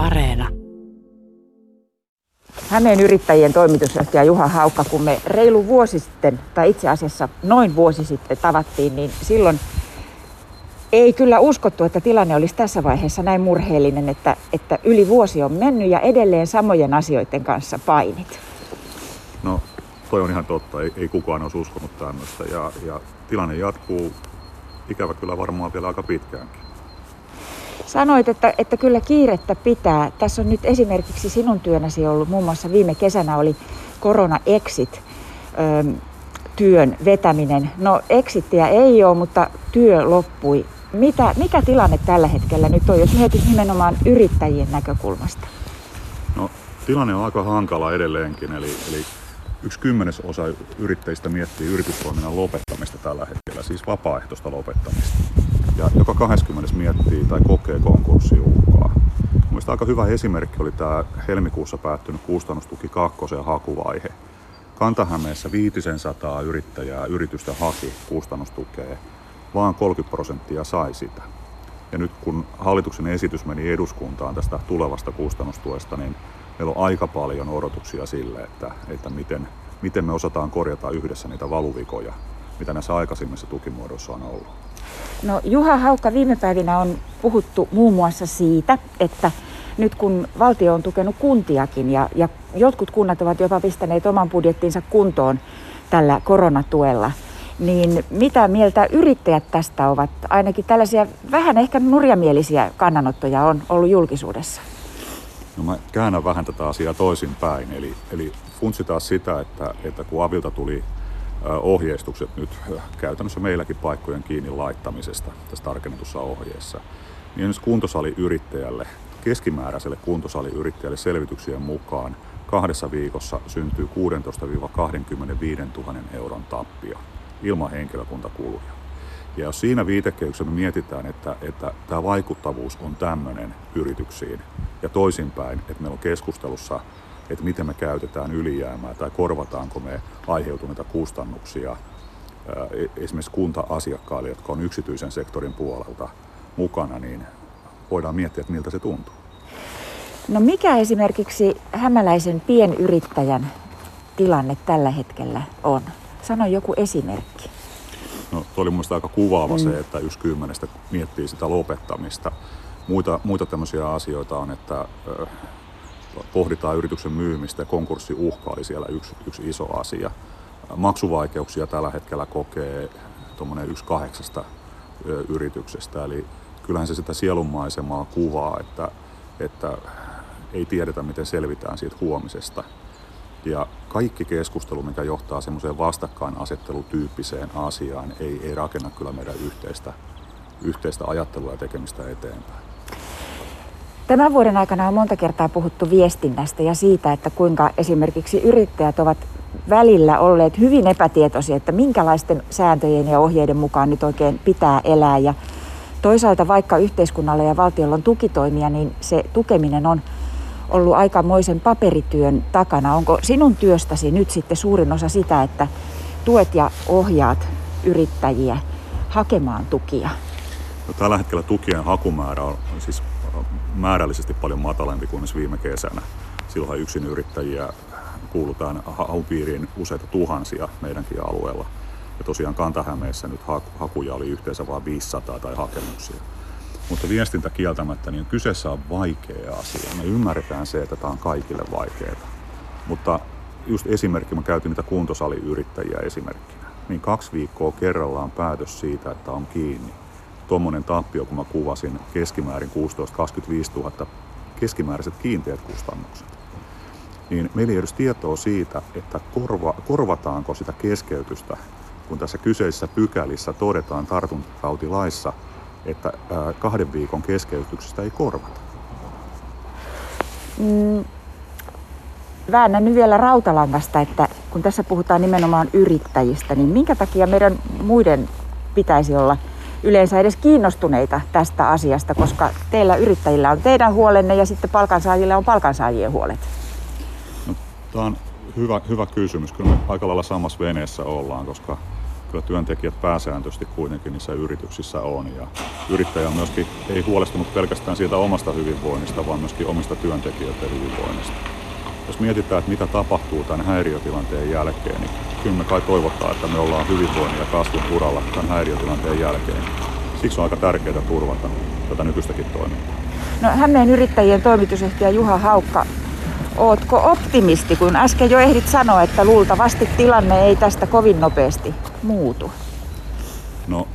Areena. Hämeen yrittäjien toimitusjohtaja Juha Haukka, kun me reilu vuosi sitten, tai itse asiassa noin vuosi sitten tavattiin, niin silloin ei kyllä uskottu, että tilanne olisi tässä vaiheessa näin murheellinen, että, että yli vuosi on mennyt ja edelleen samojen asioiden kanssa painit. No, toi on ihan totta. Ei, ei kukaan olisi uskonut tämmöistä. Ja, ja tilanne jatkuu ikävä kyllä varmaan vielä aika pitkäänkin. Sanoit, että, että kyllä kiirettä pitää. Tässä on nyt esimerkiksi sinun työnäsi ollut, muun muassa viime kesänä oli Korona Exit työn vetäminen. No exittiä ei ole, mutta työ loppui. Mitä, mikä tilanne tällä hetkellä nyt on, jos mietit nimenomaan yrittäjien näkökulmasta? No, tilanne on aika hankala edelleenkin, eli, eli yksi kymmenesosa yrittäjistä miettii yritystoiminnan lopettamista tällä hetkellä, siis vapaaehtoista lopettamista. Ja joka 20 miettii tai kokee konkurssiuhkaa. Mielestäni aika hyvä esimerkki oli tämä helmikuussa päättynyt kustannustuki kakkosen hakuvaihe. Kantahämeessä 500 yrittäjää yritystä haki kustannustukea, vaan 30 prosenttia sai sitä. Ja nyt kun hallituksen esitys meni eduskuntaan tästä tulevasta kustannustuesta, niin meillä on aika paljon odotuksia sille, että, että miten, miten me osataan korjata yhdessä niitä valuvikoja, mitä näissä aikaisemmissa tukimuodoissa on ollut. No Juha Haukka, viime päivinä on puhuttu muun muassa siitä, että nyt kun valtio on tukenut kuntiakin ja, ja jotkut kunnat ovat jopa pistäneet oman budjettinsa kuntoon tällä koronatuella, niin mitä mieltä yrittäjät tästä ovat? Ainakin tällaisia vähän ehkä nurjamielisiä kannanottoja on ollut julkisuudessa. No mä käännän vähän tätä asiaa toisinpäin. Eli, eli funtsitaan sitä, että, että kun Avilta tuli ohjeistukset nyt käytännössä meilläkin paikkojen kiinni laittamisesta tässä tarkennetussa ohjeessa, niin esimerkiksi kuntosaliyrittäjälle, keskimääräiselle kuntosaliyrittäjälle selvityksien mukaan kahdessa viikossa syntyy 16-25 000 euron tappio ilman henkilökuntakuluja. Ja jos siinä viitekehyksen me mietitään, että, että tämä vaikuttavuus on tämmöinen yrityksiin ja toisinpäin, että meillä on keskustelussa, että miten me käytetään ylijäämää tai korvataanko me aiheutuneita kustannuksia e, esimerkiksi kunta-asiakkaille, jotka on yksityisen sektorin puolelta mukana, niin voidaan miettiä, että miltä se tuntuu. No mikä esimerkiksi hämäläisen pienyrittäjän tilanne tällä hetkellä on? Sano joku esimerkki. No, tuo oli mielestäni aika kuvaava mm. se, että yksi kymmenestä miettii sitä lopettamista. Muita, muita tämmöisiä asioita on, että pohditaan yrityksen myymistä konkurssiuhka oli siellä yksi, yksi iso asia. Maksuvaikeuksia tällä hetkellä kokee tuommoinen yksi kahdeksasta yrityksestä, eli kyllähän se sitä sielunmaisemaa kuvaa, että, että ei tiedetä miten selvitään siitä huomisesta. Ja kaikki keskustelu, mikä johtaa semmoiseen vastakkainasettelutyyppiseen asiaan, ei, ei rakenna kyllä meidän yhteistä, yhteistä ajattelua ja tekemistä eteenpäin. Tämän vuoden aikana on monta kertaa puhuttu viestinnästä ja siitä, että kuinka esimerkiksi yrittäjät ovat välillä olleet hyvin epätietoisia, että minkälaisten sääntöjen ja ohjeiden mukaan nyt oikein pitää elää. Ja toisaalta vaikka yhteiskunnalla ja valtiolla on tukitoimia, niin se tukeminen on ollut aikamoisen paperityön takana. Onko sinun työstäsi nyt sitten suurin osa sitä, että tuet ja ohjaat yrittäjiä hakemaan tukia? No, tällä hetkellä tukien hakumäärä on siis määrällisesti paljon matalampi kuin viime kesänä. Silloin yksin yrittäjiä kuulutaan hakupiiriin useita tuhansia meidänkin alueella. Ja tosiaan Kantahämeessä nyt hakuja oli yhteensä vain 500 tai hakemuksia. Mutta viestintä kieltämättä, niin kyseessä on vaikea asia. Me ymmärretään se, että tämä on kaikille vaikeaa. Mutta just esimerkki, mä käytin niitä kuntosaliyrittäjiä esimerkkinä, niin kaksi viikkoa kerrallaan päätös siitä, että on kiinni. Tuommoinen tappio, kun mä kuvasin keskimäärin 16-25 000 keskimääräiset kiinteät kustannukset. Niin meillä ei edes tietoa siitä, että korva, korvataanko sitä keskeytystä, kun tässä kyseisissä pykälissä todetaan tartuntatautilaissa, että kahden viikon keskeytyksestä ei korvata? Mm, väännän nyt vielä rautalangasta, että kun tässä puhutaan nimenomaan yrittäjistä, niin minkä takia meidän muiden pitäisi olla yleensä edes kiinnostuneita tästä asiasta, koska teillä yrittäjillä on teidän huolenne ja sitten palkansaajilla on palkansaajien huolet? No, tämä on hyvä, hyvä kysymys. Kyllä me aika lailla samassa veneessä ollaan, koska kyllä työntekijät pääsääntöisesti kuitenkin niissä yrityksissä on. Ja yrittäjä myöskin ei huolestunut pelkästään siitä omasta hyvinvoinnista, vaan myöskin omista työntekijöiden hyvinvoinnista. Jos mietitään, että mitä tapahtuu tämän häiriötilanteen jälkeen, niin kyllä me kai toivotaan, että me ollaan hyvinvoinnin ja kasvun uralla tämän häiriötilanteen jälkeen. Siksi on aika tärkeää turvata tätä nykyistäkin toimintaa. No Hämeen yrittäjien toimitusjohtaja Juha Haukka, ootko optimisti, kun äsken jo ehdit sanoa, että luultavasti tilanne ei tästä kovin nopeasti muutu? No,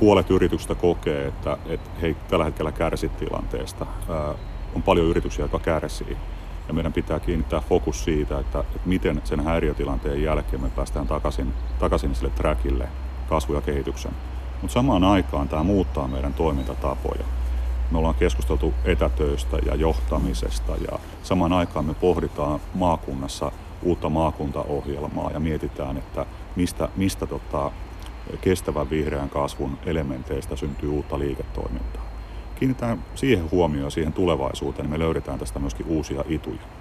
puolet yrityksistä kokee, että, että he tällä hetkellä kärsi tilanteesta. Ää, on paljon yrityksiä, jotka kärsii. Ja meidän pitää kiinnittää fokus siitä, että, että miten sen häiriötilanteen jälkeen me päästään takaisin, takaisin sille trackille kasvu- ja kehityksen. Mutta samaan aikaan tämä muuttaa meidän toimintatapoja. Me ollaan keskusteltu etätöistä ja johtamisesta ja samaan aikaan me pohditaan maakunnassa uutta maakuntaohjelmaa ja mietitään, että mistä, mistä tota, kestävän vihreän kasvun elementeistä syntyy uutta liiketoimintaa. Kiinnitään siihen huomioon siihen tulevaisuuteen, niin me löydetään tästä myöskin uusia ituja.